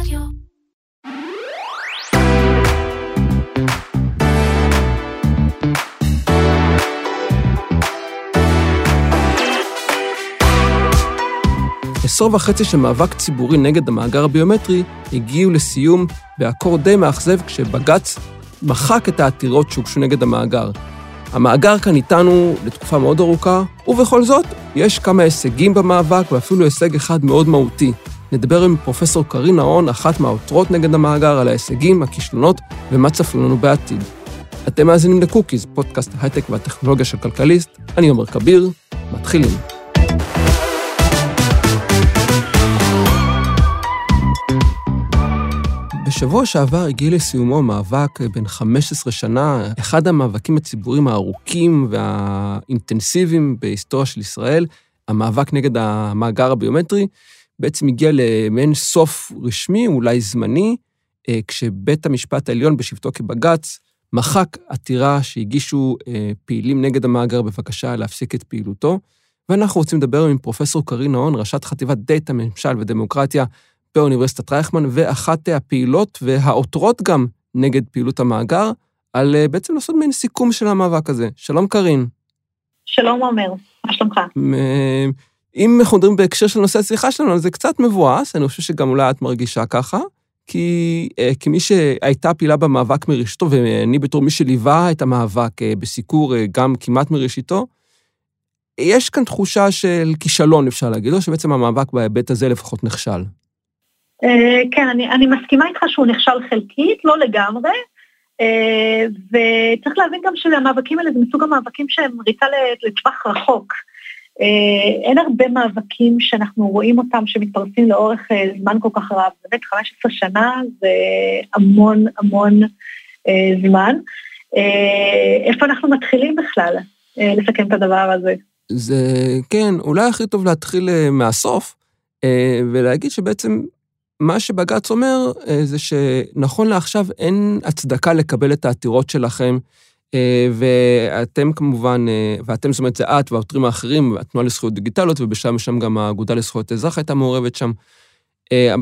רדיו. עשור וחצי של מאבק ציבורי נגד המאגר הביומטרי הגיעו לסיום באקורד די מאכזב כשבג"ץ מחק את העתירות שהוגשו נגד המאגר. המאגר כאן איתנו לתקופה מאוד ארוכה, ובכל זאת, יש כמה הישגים במאבק ואפילו הישג אחד מאוד מהותי. נדבר עם פרופסור קרין נהון, אחת מהעותרות נגד המאגר, על ההישגים, הכישלונות ומה צפוי לנו בעתיד. אתם מאזינים לקוקיז, פודקאסט ההייטק והטכנולוגיה של כלכליסט. אני עומר כביר, מתחילים. בשבוע שעבר הגיע לסיומו מאבק בן 15 שנה, אחד המאבקים הציבוריים הארוכים והאינטנסיביים בהיסטוריה של ישראל, המאבק נגד המאגר הביומטרי, בעצם הגיע למעין סוף רשמי, אולי זמני, אה, כשבית המשפט העליון בשבתו כבג"ץ מחק עתירה שהגישו אה, פעילים נגד המאגר בבקשה להפסיק את פעילותו. ואנחנו רוצים לדבר עם פרופסור קרין נהון, ראשת חטיבת דאטה, ממשל ודמוקרטיה באוניברסיטת רייכמן, ואחת הפעילות והעותרות גם נגד פעילות המאגר, על אה, בעצם לעשות מין סיכום של המאבק הזה. שלום קרין. שלום עומר, מה שלומך? אם אנחנו מדברים בהקשר של נושא השיחה שלנו, זה קצת מבואס, אני חושב שגם אולי את מרגישה ככה, כי אה, כמי שהייתה פעילה במאבק מראשיתו, ואני בתור מי שליווה את המאבק אה, בסיקור גם כמעט מראשיתו, יש כאן תחושה של כישלון, אפשר להגיד, או שבעצם המאבק בהיבט הזה לפחות נכשל. אה, כן, אני, אני מסכימה איתך שהוא נכשל חלקית, לא לגמרי, אה, וצריך להבין גם שהמאבקים האלה זה מסוג המאבקים שהם ריצה לטווח רחוק. אה, אין הרבה מאבקים שאנחנו רואים אותם שמתפרסים לאורך זמן כל כך רב. באמת, 15 שנה זה המון המון זמן. איפה אנחנו מתחילים בכלל לסכם את הדבר הזה? זה, כן, אולי הכי טוב להתחיל מהסוף, ולהגיד שבעצם מה שבג"ץ אומר אה, זה שנכון לעכשיו אין הצדקה לקבל את העתירות שלכם, אה, ואתם כמובן, אה, ואתם, זאת אומרת, זה את והעותרים האחרים, התנועה לזכויות דיגיטליות, ובשם שם גם האגודה לזכויות אזרח הייתה מעורבת שם.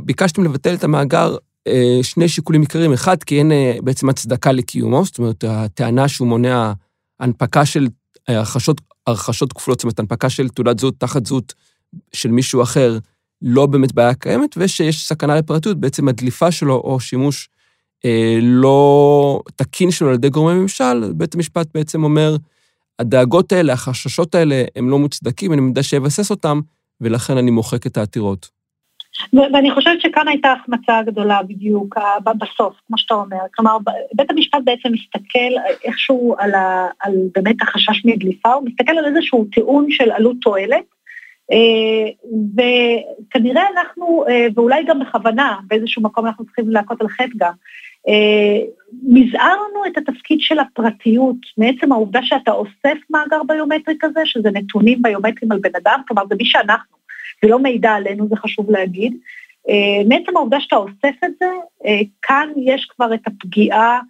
ביקשתם לבטל את המאגר, שני שיקולים עיקריים. אחד, כי אין בעצם הצדקה לקיומו, זאת אומרת, הטענה שהוא מונע הנפקה של הרכשות, הרכשות כפולות, זאת אומרת, הנפקה של תעודת זהות תחת זהות של מישהו אחר, לא באמת בעיה קיימת, ושיש סכנה לפרטיות, בעצם הדליפה שלו או שימוש אה, לא תקין שלו על ידי גורמי ממשל, בית המשפט בעצם אומר, הדאגות האלה, החששות האלה, הם לא מוצדקים, אני יודע שיבסס אותם, ולכן אני מוחק את העתירות. ואני חושבת שכאן הייתה החמצה גדולה בדיוק בסוף, כמו שאתה אומר. כלומר, בית המשפט בעצם מסתכל איכשהו על, ה, על באמת החשש מדליפה, הוא מסתכל על איזשהו טיעון של עלות תועלת, אה, וכנראה אנחנו, אה, ואולי גם בכוונה, באיזשהו מקום אנחנו צריכים להכות על חטא גם, אה, מזערנו את התפקיד של הפרטיות מעצם העובדה שאתה אוסף מאגר ביומטרי כזה, שזה נתונים ביומטריים על בן אדם, כלומר זה מי שאנחנו, זה לא מידע עלינו, זה חשוב להגיד. מעצם העובדה שאתה אוסף את זה, כאן יש כבר את הפגיעה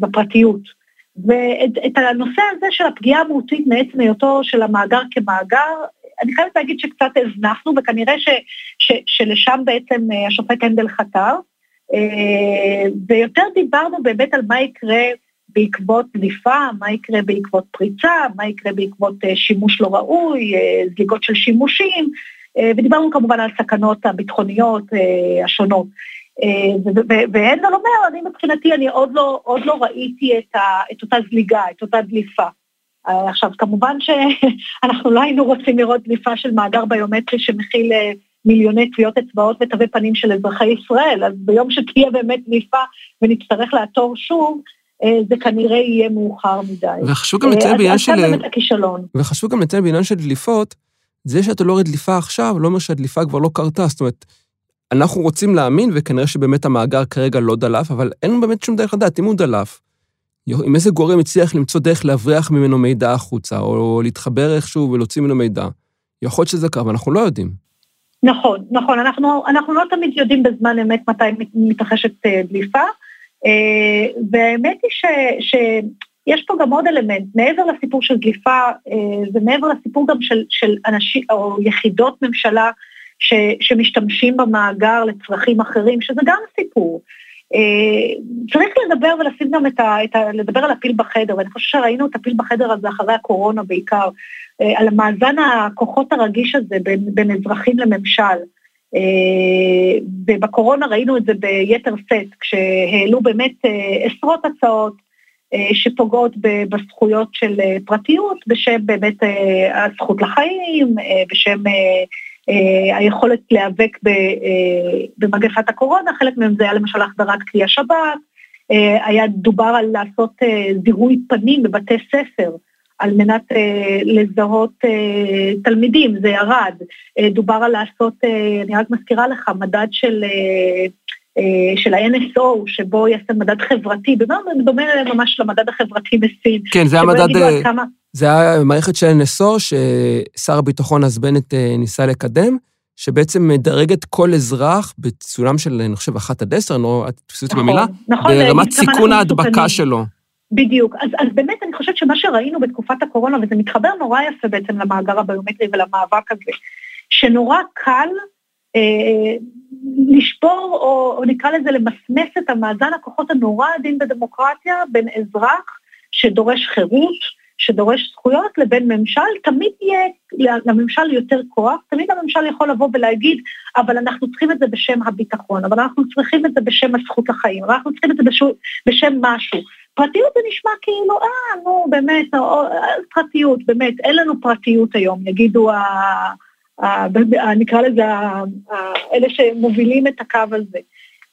בפרטיות. ואת הנושא הזה של הפגיעה המהותית מעצם היותו של המאגר כמאגר, אני חייבת להגיד שקצת הזנחנו, וכנראה ש, ש, שלשם בעצם אה, השופט הנדל חתר, אה, ויותר דיברנו באמת על מה יקרה בעקבות דליפה, מה יקרה בעקבות פריצה, מה יקרה בעקבות אה, שימוש לא ראוי, זליגות של שימושים, ודיברנו כמובן על הסכנות הביטחוניות השונות. והנדל אומר, אני מבחינתי, אני עוד לא, עוד לא ראיתי את, ה, את אותה זליגה, את אותה דליפה. עכשיו, כמובן שאנחנו לא היינו רוצים לראות דליפה של מאגר ביומטרי שמכיל אה, מיליוני טביעות אצבעות ותווי פנים של אזרחי ישראל, אז ביום שתהיה באמת דליפה ונצטרך לעתור שוב, אה, זה כנראה יהיה מאוחר מדי. וחשוב גם לציין בעניין של... באמת הכישלון. וחשוב גם לציין בעניין של דליפות, זה שאתה לא רואה דליפה עכשיו, לא אומר שהדליפה כבר לא קרתה, זאת אומרת, אנחנו רוצים להאמין, וכנראה שבאמת המאגר כרגע לא דלף, אבל אין באמת שום דרך לדעת אם הוא דלף. אם איזה גורם הצליח למצוא דרך להבריח ממנו מידע החוצה, או להתחבר איכשהו ולהוציא ממנו מידע, יכול להיות שזה קרה, אבל אנחנו לא יודעים. נכון, נכון, אנחנו, אנחנו לא תמיד יודעים בזמן אמת מתי מתרחשת אה, דליפה, אה, והאמת היא ש, שיש פה גם עוד אלמנט, מעבר לסיפור של דליפה, אה, ומעבר לסיפור גם של, של אנשים, או יחידות ממשלה ש, שמשתמשים במאגר לצרכים אחרים, שזה גם סיפור. אה, צריך לדבר ולשים גם את ה, את ה... לדבר על הפיל בחדר, ואני חושבת שראינו את הפיל בחדר הזה אחרי הקורונה בעיקר, אה, על מאזן הכוחות הרגיש הזה בין, בין אזרחים לממשל. אה, ובקורונה ראינו את זה ביתר שאת, כשהעלו באמת עשרות הצעות שפוגעות בזכויות של פרטיות, בשם באמת הזכות לחיים, בשם היכולת להיאבק אה, במגפת הקורונה, חלק מהם זה היה למשל החזרת כלי השב"כ, אה, היה דובר על לעשות זיהוי פנים בבתי ספר, על מנת לזהות תלמידים, זה ירד. דובר על לעשות, אני רק מזכירה לך, מדד של... של ה-NSO, שבו יש מדד חברתי, בדומה ממש למדד החברתי בסין. כן, זה המדד... כמה... זה היה מערכת של NSO ששר הביטחון אז בנט אה, ניסה לקדם, שבעצם מדרגת כל אזרח בסולם של, אני חושב, אחת עד עשר, נו, את תפסי אותי במילה, נכון, ברמת סיכון ההדבקה שלו. בדיוק. אז, אז באמת אני חושבת שמה שראינו בתקופת הקורונה, וזה מתחבר נורא יפה בעצם למאגר הביומטרי ולמאבק הזה, שנורא קל אה, לשבור, או, או נקרא לזה למסמס את המאזן הכוחות הנורא עדין בדמוקרטיה בין אזרח שדורש חירות, שדורש זכויות לבין ממשל, תמיד יהיה לממשל יותר כוח, תמיד הממשל יכול לבוא ולהגיד, אבל אנחנו צריכים את זה בשם הביטחון, אבל אנחנו צריכים את זה בשם הזכות לחיים, אבל אנחנו צריכים את זה בשם, בשם משהו. פרטיות זה נשמע כאילו, אה, נו, באמת, או, פרטיות, באמת, אין לנו פרטיות היום, יגידו, ה, ה, ה, נקרא לזה, ה, אלה שמובילים את הקו הזה.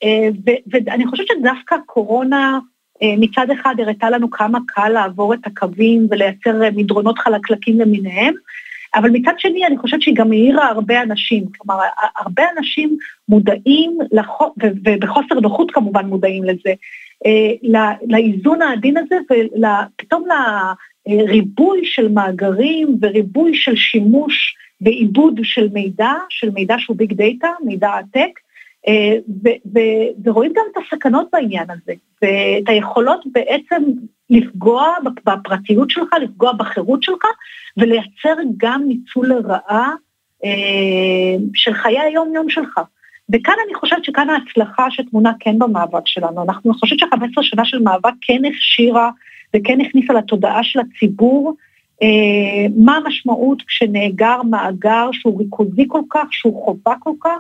אה, ואני חושבת שדווקא קורונה, מצד אחד הראתה לנו כמה קל לעבור את הקווים ולייצר אה, מדרונות חלקלקים למיניהם, אבל מצד שני אני חושבת שהיא גם העירה הרבה אנשים, כלומר הרבה אנשים מודעים, לחו, ובחוסר נוחות כמובן מודעים לזה, אה, לאיזון העדין הזה ופתאום לריבוי של מאגרים וריבוי של שימוש ועיבוד של מידע, של מידע שהוא ביג דאטה, מידע עתק, אה, ורואים גם את הסכנות בעניין הזה, ואת היכולות בעצם לפגוע בפרטיות שלך, לפגוע בחירות שלך, ולייצר גם ניצול לרעה אה, של חיי היום-יום שלך. וכאן אני חושבת שכאן ההצלחה שטמונה כן במאבק שלנו. אנחנו חושבת ש-15 שנה של מאבק כן הכשירה וכן הכניסה לתודעה של הציבור אה, מה המשמעות כשנאגר מאגר שהוא ריכוזי כל כך, שהוא חובה כל כך,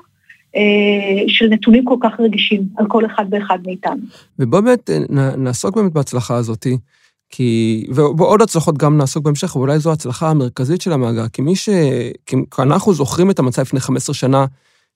של נתונים כל כך רגישים על כל אחד ואחד מאיתנו. ובואו באמת אה, נעסוק באמת בהצלחה הזאת, כי, ועוד הצלחות גם נעסוק בהמשך, ואולי זו ההצלחה המרכזית של המאגר, כי מי ש... כי אנחנו זוכרים את המצב לפני 15 שנה,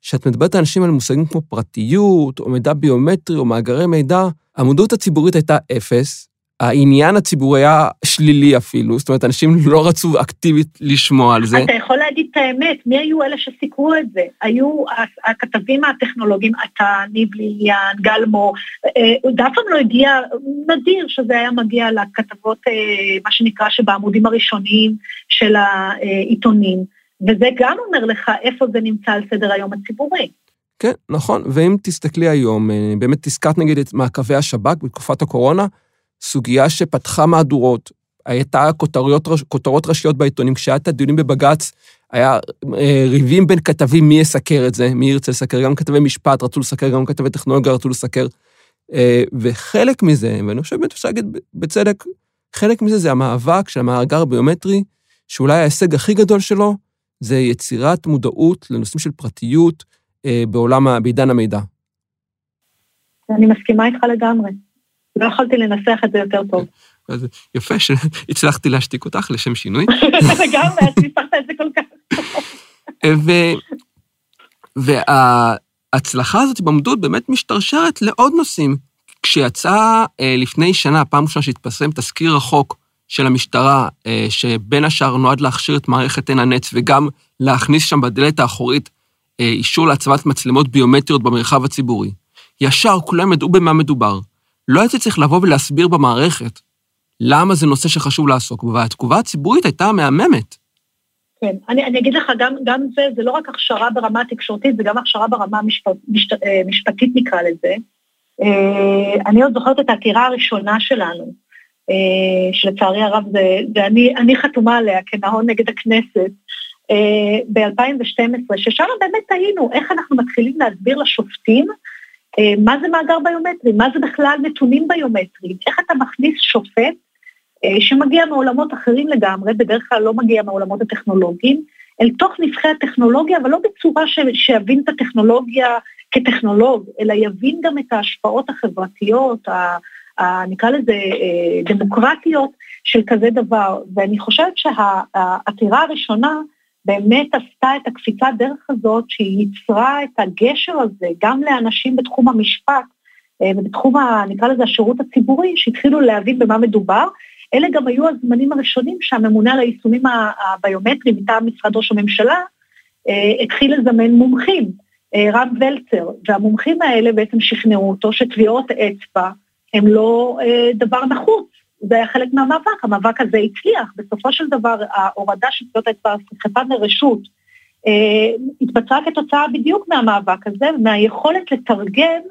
שאת מדברת על אנשים על מושגים כמו פרטיות, או מידע ביומטרי, או מאגרי מידע, המודעות הציבורית הייתה אפס, העניין הציבורי היה שלילי אפילו, זאת אומרת, אנשים לא רצו אקטיבית לשמוע על זה. אתה יכול להגיד את האמת, מי היו אלה שסיקרו את זה? היו הכתבים הטכנולוגיים, אתה, ניב ליליאן, גלמו, אה, אף פעם לא הגיע, נדיר שזה היה מגיע לכתבות, אה, מה שנקרא, שבעמודים הראשוניים של העיתונים, וזה גם אומר לך איפה זה נמצא על סדר היום הציבורי. כן, נכון, ואם תסתכלי היום, אה, באמת הזכרת נגיד את מעקבי השב"כ בתקופת הקורונה, סוגיה שפתחה מהדורות, הייתה כותרות, כותרות ראשיות בעיתונים, כשהיה את הדיונים בבג"ץ, היה אה, ריבים בין כתבים מי יסקר את זה, מי ירצה לסקר, גם כתבי משפט רצו לסקר, גם כתבי טכנולוגיה רצו לסקר. אה, וחלק מזה, ואני חושב באמת אפשר להגיד בצדק, חלק מזה זה המאבק של המאגר הביומטרי, שאולי ההישג הכי גדול שלו זה יצירת מודעות לנושאים של פרטיות אה, בעולם, בעידן המידע. אני מסכימה איתך לגמרי. לא יכולתי לנסח את זה יותר טוב. אז יפה שהצלחתי להשתיק אותך לשם שינוי. לגמרי, אז ניסחת את זה כל כך וההצלחה הזאת במודעות באמת משתרשרת לעוד נושאים. כשיצא אה, לפני שנה, פעם ראשונה שהתפרסם תזכיר החוק של המשטרה, אה, שבין השאר נועד להכשיר את מערכת עין הנץ וגם להכניס שם בדלת האחורית אה, אישור להצבת מצלמות ביומטריות במרחב הציבורי, ישר כולם ידעו במה מדובר. לא הייתי צריך לבוא ולהסביר במערכת למה זה נושא שחשוב לעסוק בו, והתגובה הציבורית הייתה מהממת. כן, אני, אני אגיד לך, גם, גם זה, זה לא רק הכשרה ברמה התקשורתית, זה גם הכשרה ברמה המשפט, משפט, אה, משפטית נקרא לזה. אה, אני עוד זוכרת את העתירה הראשונה שלנו, אה, שלצערי הרב זה, זה אני, אני חתומה עליה כנהון נגד הכנסת, ב-2012, ששם באמת היינו, איך אנחנו מתחילים להסביר לשופטים מה זה מאגר ביומטרי, מה זה בכלל נתונים ביומטריים, איך אתה מכניס שופט שמגיע מעולמות אחרים לגמרי, בדרך כלל לא מגיע מעולמות הטכנולוגיים, אל תוך נבחי הטכנולוגיה, אבל לא בצורה ש, שיבין את הטכנולוגיה כטכנולוג, אלא יבין גם את ההשפעות החברתיות, ה, ה, נקרא לזה אה, דמוקרטיות של כזה דבר. ואני חושבת שהעתירה הראשונה באמת עשתה את הקפיצת דרך הזאת, שהיא יצרה את הגשר הזה גם לאנשים בתחום המשפט, אה, ובתחום, ה, נקרא לזה, השירות הציבורי, שהתחילו להבין במה מדובר, אלה גם היו הזמנים הראשונים שהממונה על היישומים הביומטריים מטעם משרד ראש הממשלה אה, התחיל לזמן מומחים, אה, רם ולצר, והמומחים האלה בעצם שכנעו אותו שטביעות אצבע הם לא דבר נחוץ. זה היה חלק מהמאבק, המאבק הזה הצליח. בסופו של דבר, ההורדה של טביעות האצבע, סחיפת לרשות, התבצעה כתוצאה בדיוק מהמאבק הזה, מהיכולת לתרגם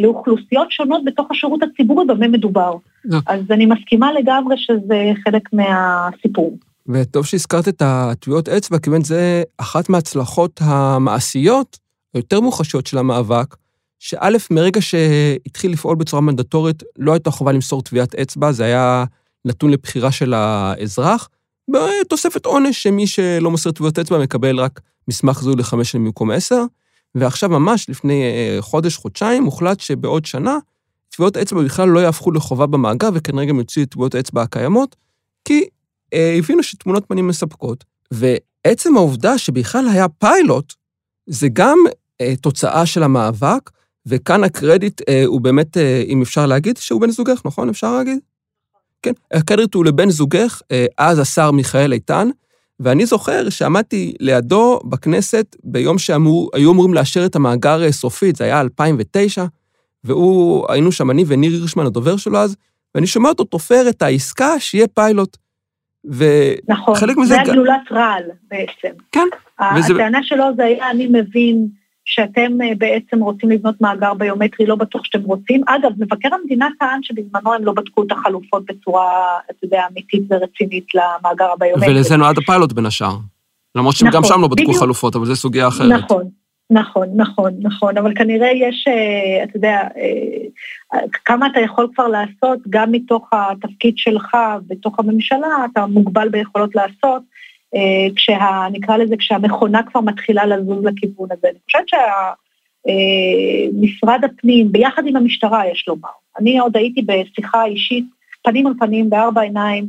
לאוכלוסיות שונות בתוך השירות הציבורי במה מדובר. לא. אז אני מסכימה לגמרי שזה חלק מהסיפור. וטוב שהזכרת את הטביעות אצבע, כיוון זה אחת מההצלחות המעשיות, היותר מוחשיות של המאבק, שא', מרגע שהתחיל לפעול בצורה מנדטורית, לא הייתה חובה למסור טביעת אצבע, זה היה נתון לבחירה של האזרח, בתוספת עונש שמי שלא מוסר טביעות אצבע מקבל רק מסמך זיהוי לחמש שנים במקום עשר, ועכשיו ממש לפני אה, חודש, חודשיים, הוחלט שבעוד שנה טביעות אצבע בכלל לא יהפכו לחובה במאגר, וכנראה גם יוציאו את טביעות האצבע הקיימות, כי אה, הבינו שתמונות פנים מספקות. ועצם העובדה שבכלל היה פיילוט, זה גם אה, תוצאה של המאבק, וכאן הקרדיט אה, הוא באמת, אה, אם אפשר להגיד, שהוא בן זוגך, נכון? אפשר להגיד? כן, הקרדיט הוא לבן זוגך, אה, אז השר מיכאל איתן, ואני זוכר שעמדתי לידו בכנסת ביום שהיו אמורים לאשר את המאגר אה, סופית, זה היה 2009, והוא, היינו שם אני וניר הירשמן, הדובר שלו אז, ואני שומע אותו תופר את העסקה שיהיה פיילוט. וחלק נכון. זה הגלולת רעל בעצם. כן. הטענה וזה... שלו זה היה, אני מבין שאתם אה, בעצם רוצים לבנות מאגר ביומטרי, לא בטוח שאתם רוצים. אגב, מבקר המדינה טען שבזמנו הם לא בדקו את החלופות בצורה, אתה יודע, אמיתית ורצינית למאגר הביומטרי. ולזה נועד הפיילוט בין השאר. למרות שהם נכון, גם שם לא בדקו בדיוק. חלופות, אבל זו סוגיה אחרת. נכון, נכון, נכון, נכון, אבל כנראה יש, אה, אתה יודע, אה, כמה אתה יכול כבר לעשות, גם מתוך התפקיד שלך בתוך הממשלה, אתה מוגבל ביכולות לעשות, כשה, נקרא לזה, כשהמכונה כבר מתחילה לזוז לכיוון הזה. אני חושבת שמשרד הפנים, ביחד עם המשטרה, יש לומר, אני עוד הייתי בשיחה אישית, פנים על פנים, בארבע עיניים,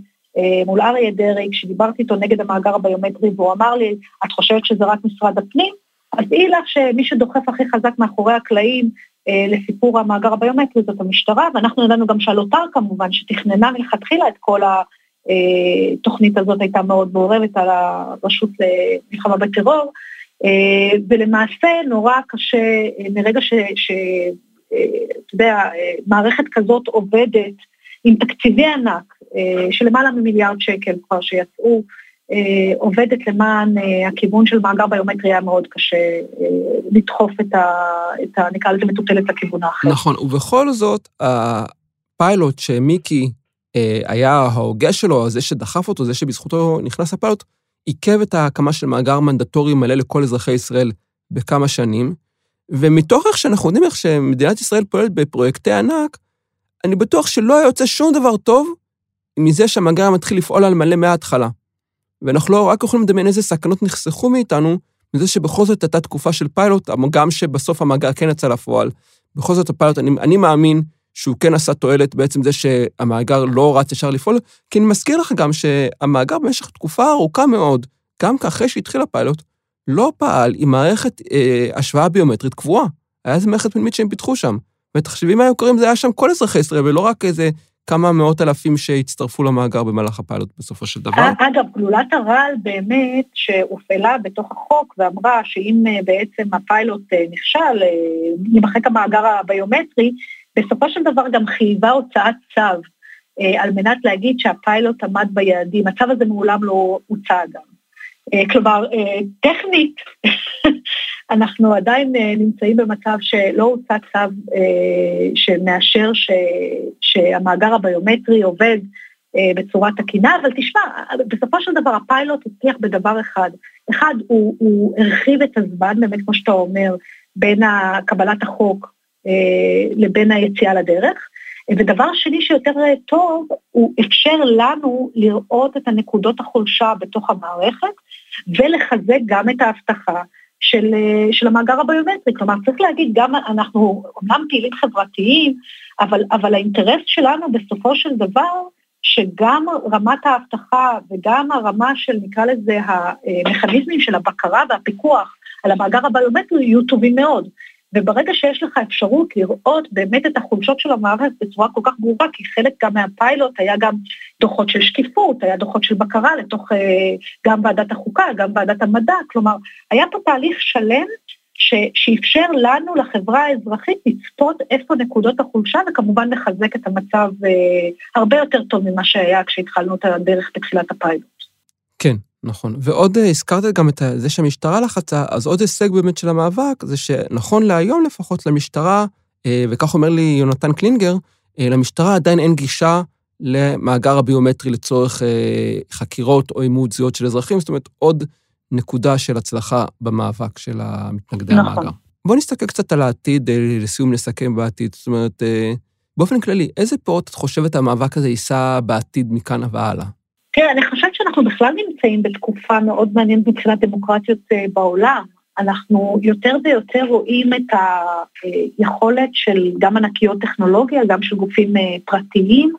מול אריה דרעי, כשדיברתי איתו נגד המאגר הביומטרי, והוא אמר לי, את חושבת שזה רק משרד הפנים? אז דעי לך שמי שדוחף הכי חזק מאחורי הקלעים אה, לסיפור המאגר הביומטרי זאת המשטרה, ואנחנו ידענו גם שהלוטר כמובן, שתכננה מלכתחילה את כל התוכנית הזאת, הייתה מאוד מעורבת על הרשות למלחמה בטרור, אה, ולמעשה נורא קשה, אה, מרגע ש... ש אתה יודע, מערכת כזאת עובדת עם תקציבי ענק של למעלה ממיליארד שקל כבר שיצאו, אה, עובדת למען אה, הכיוון של מאגר ביומטרי היה מאוד קשה אה, לדחוף את ה... את ה נקרא לזה מטוטלת לכיוון האחר. נכון, ובכל זאת, הפיילוט שמיקי היה ההוגה שלו, זה שדחף אותו, זה שבזכותו נכנס הפיילוט, עיכב את ההקמה של מאגר מנדטורי מלא לכל אזרחי ישראל בכמה שנים, ומתוך איך שאנחנו יודעים איך שמדינת ישראל פועלת בפרויקטי ענק, אני בטוח שלא היה יוצא שום דבר טוב מזה שהמאגר מתחיל לפעול על מלא מההתחלה. ואנחנו לא רק יכולים לדמיין איזה סכנות נחסכו מאיתנו, מזה שבכל זאת הייתה תקופה של פיילוט, גם שבסוף המאגר כן יצא לפועל. בכל זאת הפיילוט, אני, אני מאמין שהוא כן עשה תועלת בעצם זה שהמאגר לא רץ ישר לפעול, כי אני מזכיר לך גם שהמאגר במשך תקופה ארוכה מאוד, גם אחרי שהתחיל הפיילוט, לא פעל עם מערכת אה, השוואה ביומטרית קבועה. היה איזה מערכת פנימית שהם פיתחו שם. ותחשבי מה היו קוראים, זה היה שם כל אזרחי ישראל, ולא רק איזה כמה מאות אלפים שהצטרפו למאגר במהלך הפיילוט בסופו של דבר. אגב, גלולת הרעל באמת שהופעלה בתוך החוק ואמרה שאם אה, בעצם הפיילוט אה, נכשל, אה, יימחק המאגר הביומטרי, בסופו של דבר גם חייבה הוצאת צו על מנת להגיד שהפיילוט עמד ביעדים. הצו הזה מעולם לא הוצא גם. כלומר, טכנית, אנחנו עדיין אה, נמצאים במצב שלא הוצא צו אה, שמאשר ש, שהמאגר הביומטרי עובד בצורה תקינה, אבל תשמע, בסופו של דבר הפיילוט הצליח בדבר אחד. אחד, הוא, הוא הרחיב את הזמן, באמת כמו שאתה אומר, בין קבלת החוק לבין היציאה לדרך. ודבר שני שיותר טוב, הוא אפשר לנו לראות את הנקודות החולשה בתוך המערכת, ולחזק גם את ההבטחה של, של המאגר הביומטרי. כלומר, צריך להגיד, גם אנחנו אומנם פעילים חברתיים, אבל, אבל האינטרס שלנו בסופו של דבר, שגם רמת האבטחה וגם הרמה של, נקרא לזה, המכניזמים של הבקרה והפיקוח על המאגר הביומטרי יהיו טובים מאוד. וברגע שיש לך אפשרות לראות באמת את החולשות של המערכת בצורה כל כך ברורה, כי חלק גם מהפיילוט היה גם דוחות של שקיפות, היה דוחות של בקרה לתוך אה, גם ועדת החוקה, גם ועדת המדע, כלומר, היה פה תהליך שלם ש, שאפשר לנו, לחברה האזרחית, לצפות איפה נקודות החולשה, וכמובן לחזק את המצב אה, הרבה יותר טוב ממה שהיה כשהתחלנו את הדרך בתחילת הפיילוט. כן, נכון. ועוד אה, הזכרת גם את זה שהמשטרה לחצה, אז עוד הישג באמת של המאבק, זה שנכון להיום לפחות למשטרה, אה, וכך אומר לי יונתן קלינגר, אה, למשטרה עדיין אין גישה למאגר הביומטרי לצורך חקירות או אימות זהויות של אזרחים, זאת אומרת, עוד נקודה של הצלחה במאבק של המתנגדי נכון. המאגר. בואו נסתכל קצת על העתיד, לסיום נסכם בעתיד. זאת אומרת, באופן כללי, איזה פירות את חושבת המאבק הזה יישא בעתיד מכאן והלאה? תראה, אני חושבת שאנחנו בכלל נמצאים בתקופה מאוד מעניינת מבחינת דמוקרטיות אה, בעולם. אנחנו יותר ויותר רואים את היכולת של גם ענקיות טכנולוגיה, גם של גופים אה, פרטיים,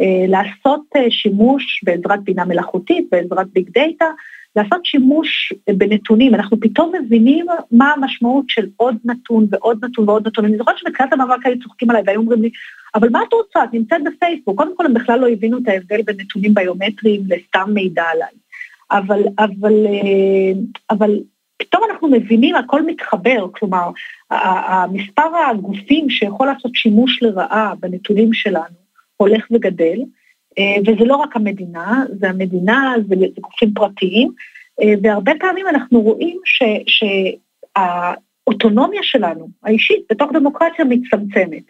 אה, לעשות שימוש בעזרת בינה מלאכותית, בעזרת ביג דאטה, לעשות שימוש בנתונים. אנחנו פתאום מבינים מה המשמעות של עוד נתון ועוד נתון ועוד נתון. אני זוכרת שבתחילת המאבק היו צוחקים עליי והיו אומרים לי, אבל מה את רוצה? את נמצאת בפייסבוק. קודם כל, הם בכלל לא הבינו את ההבדל בין נתונים ביומטריים לסתם מידע עליי. אבל, אבל, אה, אבל פתאום אנחנו מבינים, הכל מתחבר, כלומר, המספר הגופים שיכול לעשות שימוש לרעה בנתונים שלנו הולך וגדל, וזה לא רק המדינה, זה המדינה, זה גופים פרטיים, אה, והרבה פעמים אנחנו רואים שהאוטונומיה שלנו, האישית, בתוך דמוקרטיה מצטמצמת.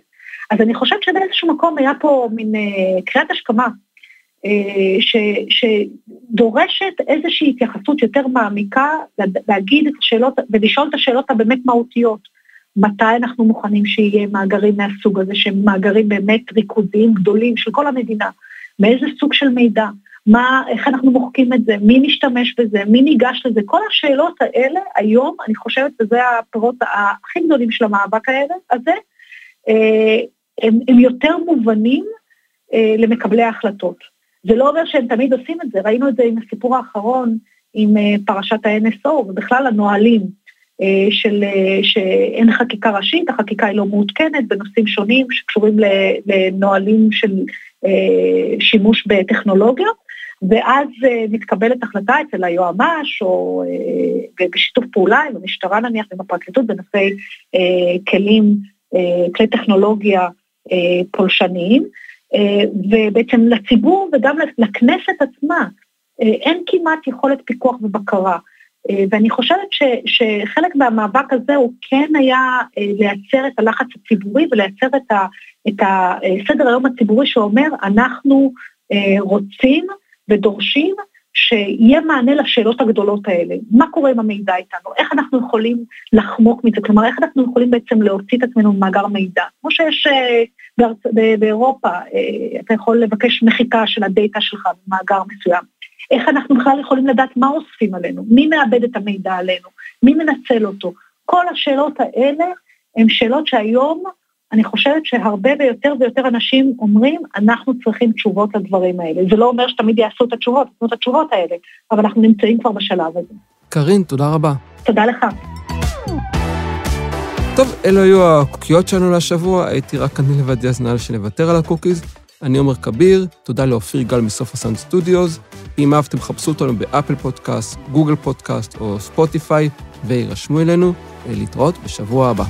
אז אני חושבת שבאיזשהו מקום היה פה מין אה, קריאת השכמה, ש, שדורשת איזושהי התייחסות יותר מעמיקה, להגיד את השאלות ולשאול את השאלות הבאמת מהותיות. מתי אנחנו מוכנים שיהיה מאגרים מהסוג הזה, שהם מאגרים באמת ריכוזיים גדולים של כל המדינה. מאיזה סוג של מידע, מה, איך אנחנו מוחקים את זה, מי משתמש בזה, מי ניגש לזה, כל השאלות האלה היום, אני חושבת שזה הפירות הכי גדולים של המאבק הזה, אה, הם, הם יותר מובנים אה, למקבלי ההחלטות. זה לא אומר שהם תמיד עושים את זה, ראינו את זה עם הסיפור האחרון, עם אה, פרשת ה-NSO, ובכלל הנהלים של, שאין חקיקה ראשית, החקיקה היא לא מעודכנת בנושאים שונים שקשורים לנהלים של שימוש בטכנולוגיות, ואז אה, מתקבלת החלטה אצל היועמ"ש, או אה, בשיתוף פעולה עם המשטרה נניח, עם הפרקליטות, בנושאי כלים, כלי טכנולוגיה פולשניים, ובעצם לציבור וגם לכנסת עצמה אין כמעט יכולת פיקוח ובקרה. ואני חושבת ש, שחלק מהמאבק הזה הוא כן היה לייצר את הלחץ הציבורי ולייצר את, ה, את הסדר היום הציבורי שאומר, אנחנו אה, רוצים ודורשים שיהיה מענה לשאלות הגדולות האלה. מה קורה עם המידע איתנו? איך אנחנו יכולים לחמוק מזה? כלומר, איך אנחנו יכולים בעצם להוציא את עצמנו ממאגר מידע? כמו שיש אה, בארצ... באירופה, אה, אתה יכול לבקש מחיקה של הדאטה שלך במאגר מסוים. איך אנחנו בכלל יכולים לדעת מה אוספים עלינו? מי מאבד את המידע עלינו? מי מנצל אותו? כל השאלות האלה הן שאלות שהיום אני חושבת שהרבה ויותר ויותר אנשים אומרים, אנחנו צריכים תשובות לדברים האלה. זה לא אומר שתמיד יעשו את התשובות, יעשו את התשובות האלה, אבל אנחנו נמצאים כבר בשלב הזה. קארין, תודה רבה. תודה לך. טוב, אלו היו הקוקיות שלנו לשבוע, הייתי רק אני לבדי, אז נראה שנוותר על ה cookies. אני עומר כביר, תודה לאופיר גל מסוף הסאונד סטודיוס. אם אהבתם, חפשו אותנו באפל פודקאסט, גוגל פודקאסט או ספוטיפיי, וירשמו אלינו. להתראות בשבוע הבא.